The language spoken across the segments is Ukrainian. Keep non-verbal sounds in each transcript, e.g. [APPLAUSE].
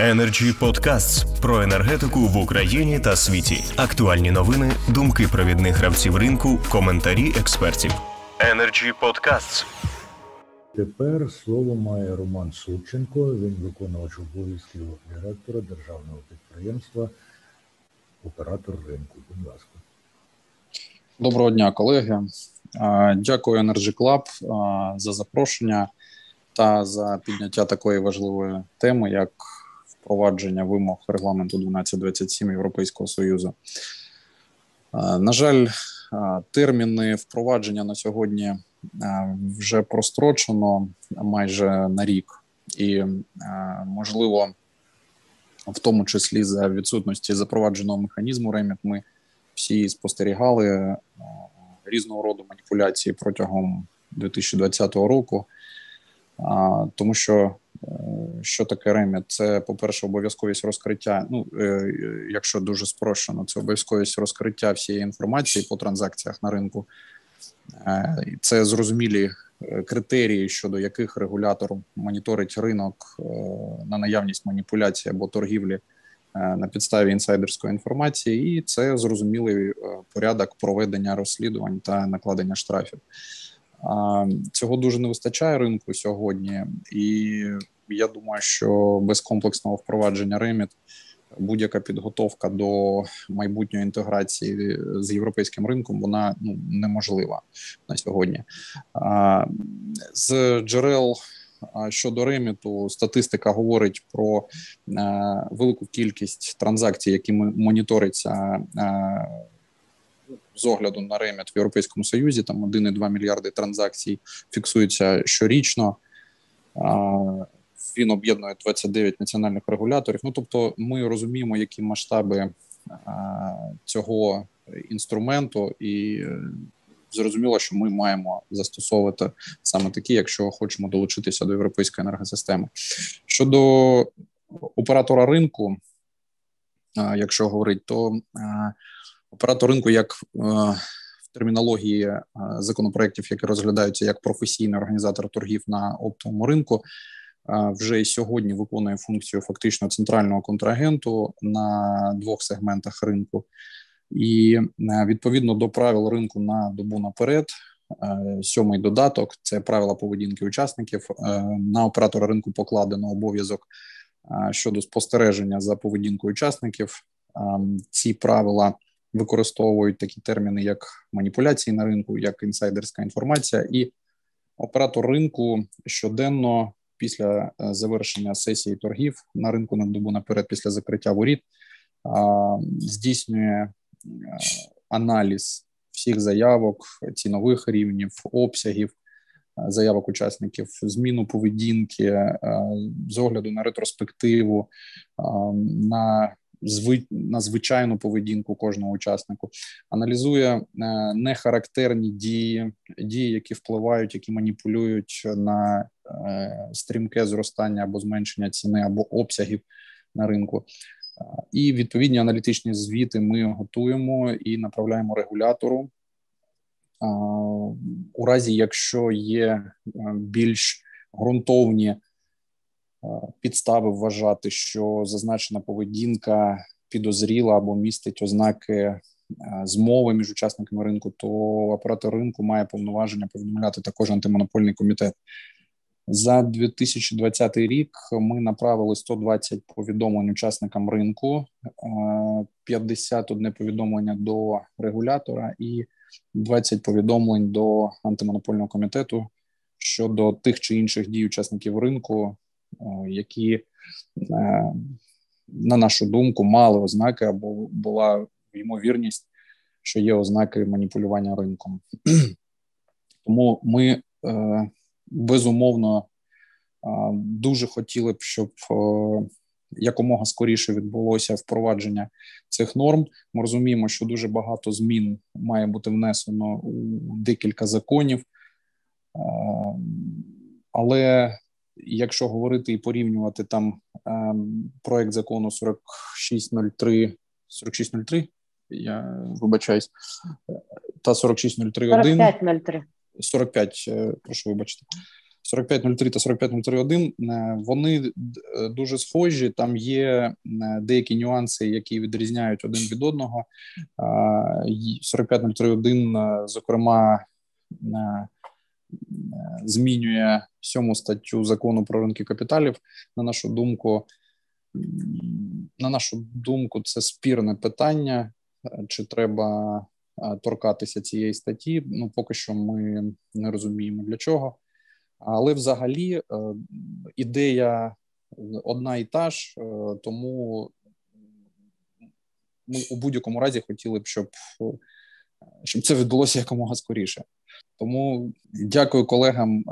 Energy Podcasts про енергетику в Україні та світі. Актуальні новини, думки провідних гравців ринку, коментарі експертів. Energy Podcasts. Тепер слово має Роман Сученко. Він виконувач обов'язків директора державного підприємства Оператор ринку. Будь ласка. Доброго дня, колеги. Дякую Energy Club за запрошення та за підняття такої важливої теми, як впровадження вимог регламенту 1227 Європейського союзу. На жаль, терміни впровадження на сьогодні вже прострочено майже на рік, і можливо, в тому числі за відсутності запровадженого механізму реміт, ми всі спостерігали різного роду маніпуляції протягом 2020 року, тому що е, що таке реміт? Це, по-перше, обов'язковість розкриття. Ну, е, якщо дуже спрощено, це обов'язковість розкриття всієї інформації по транзакціях на ринку. Е, це зрозумілі критерії, щодо яких регулятор моніторить ринок на наявність маніпуляції або торгівлі на підставі інсайдерської інформації, і це зрозумілий порядок проведення розслідувань та накладення штрафів. Цього дуже не вистачає ринку сьогодні, і я думаю, що без комплексного впровадження реміт будь-яка підготовка до майбутньої інтеграції з європейським ринком вона ну неможлива на сьогодні. З джерел щодо реміту статистика говорить про велику кількість транзакцій, які моніториться з огляду на реміт в Європейському Союзі, там 1,2 мільярди транзакцій фіксуються щорічно. Він об'єднує 29 національних регуляторів. Ну тобто, ми розуміємо, які масштаби цього інструменту, і е, зрозуміло, що ми маємо застосовувати саме такі, якщо хочемо долучитися до європейської енергосистеми. Щодо оператора ринку, якщо говорити, то оператор ринку як е, термінології е, законопроєктів, які розглядаються як професійний організатор торгів на оптовому ринку, е, вже і сьогодні виконує функцію фактично центрального контрагенту на двох сегментах ринку, і відповідно до правил ринку на добу наперед. Сьомий додаток це правила поведінки учасників. На оператора ринку покладено обов'язок щодо спостереження за поведінкою учасників. Ці правила використовують такі терміни, як маніпуляції на ринку, як інсайдерська інформація, і оператор ринку щоденно після е, завершення сесії торгів на ринку на добу наперед, після закриття воріт, здійснює е, аналіз всіх заявок, цінових рівнів, обсягів. Е, заявок учасників, зміну поведінки з огляду на ретроспективу, на на звичайну поведінку кожного учаснику, аналізує нехарактерні дії, дії, які впливають, які маніпулюють на стрімке зростання або зменшення ціни або обсягів на ринку. І відповідні аналітичні звіти ми готуємо і направляємо регулятору. У разі, якщо є е, більш ґрунтовні підстави вважати, що зазначена поведінка підозріла або містить ознаки змови між учасниками ринку, то оператор ринку має повноваження повідомляти також антимонопольний комітет. За 2020 рік ми направили 120 повідомлень учасникам ринку, 51 повідомлення до регулятора і 20 повідомлень до антимонопольного комітету щодо тих чи інших дій учасників ринку, Е, які, е, на нашу думку, мали ознаки або була ймовірність, що є ознаки маніпулювання ринком. [CLEARS THROAT] Тому ми е, безумовно дуже хотіли б, щоб якомога скоріше відбулося впровадження цих норм. Ми розуміємо, що дуже багато змін має бути внесено у декілька законів, але якщо говорити і порівнювати там е, проект закону 4603, 4603, я вибачаюсь, та 4603.1. 4503. 45, прошу вибачте. 4503 та 4503.1, е, вони е, дуже схожі. Там є е, деякі нюанси, які відрізняють один від одного. Е, 4503.1, е, зокрема, е, змінює сьому статтю закону про ринки капіталів. На нашу думку, на нашу думку, це спірне питання. Е, Чи треба е, торкатися цієї статті? Ну, поки що ми не розуміємо для чого. Але взагалі е, ідея одна і та ж, е, тому ми у будь-якому разі хотіли б, щоб, е, щоб це відбулося якомога скоріше. Тому дякую колегам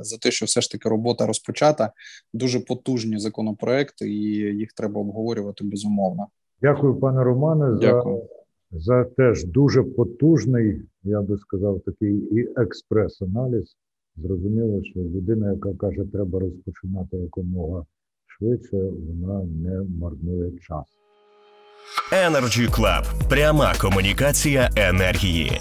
за те, що все ж таки робота розпочата. Дуже потужні законопроекти, і їх треба обговорювати безумовно. Дякую, пане Романе, за, Дякую. За теж дуже потужний, я би сказав, такий і експрес-аналіз. Зрозуміло, що людина, яка каже, треба розпочинати якомога швидше, вона не марнує час. Energy Club. Пряма комунікація енергії.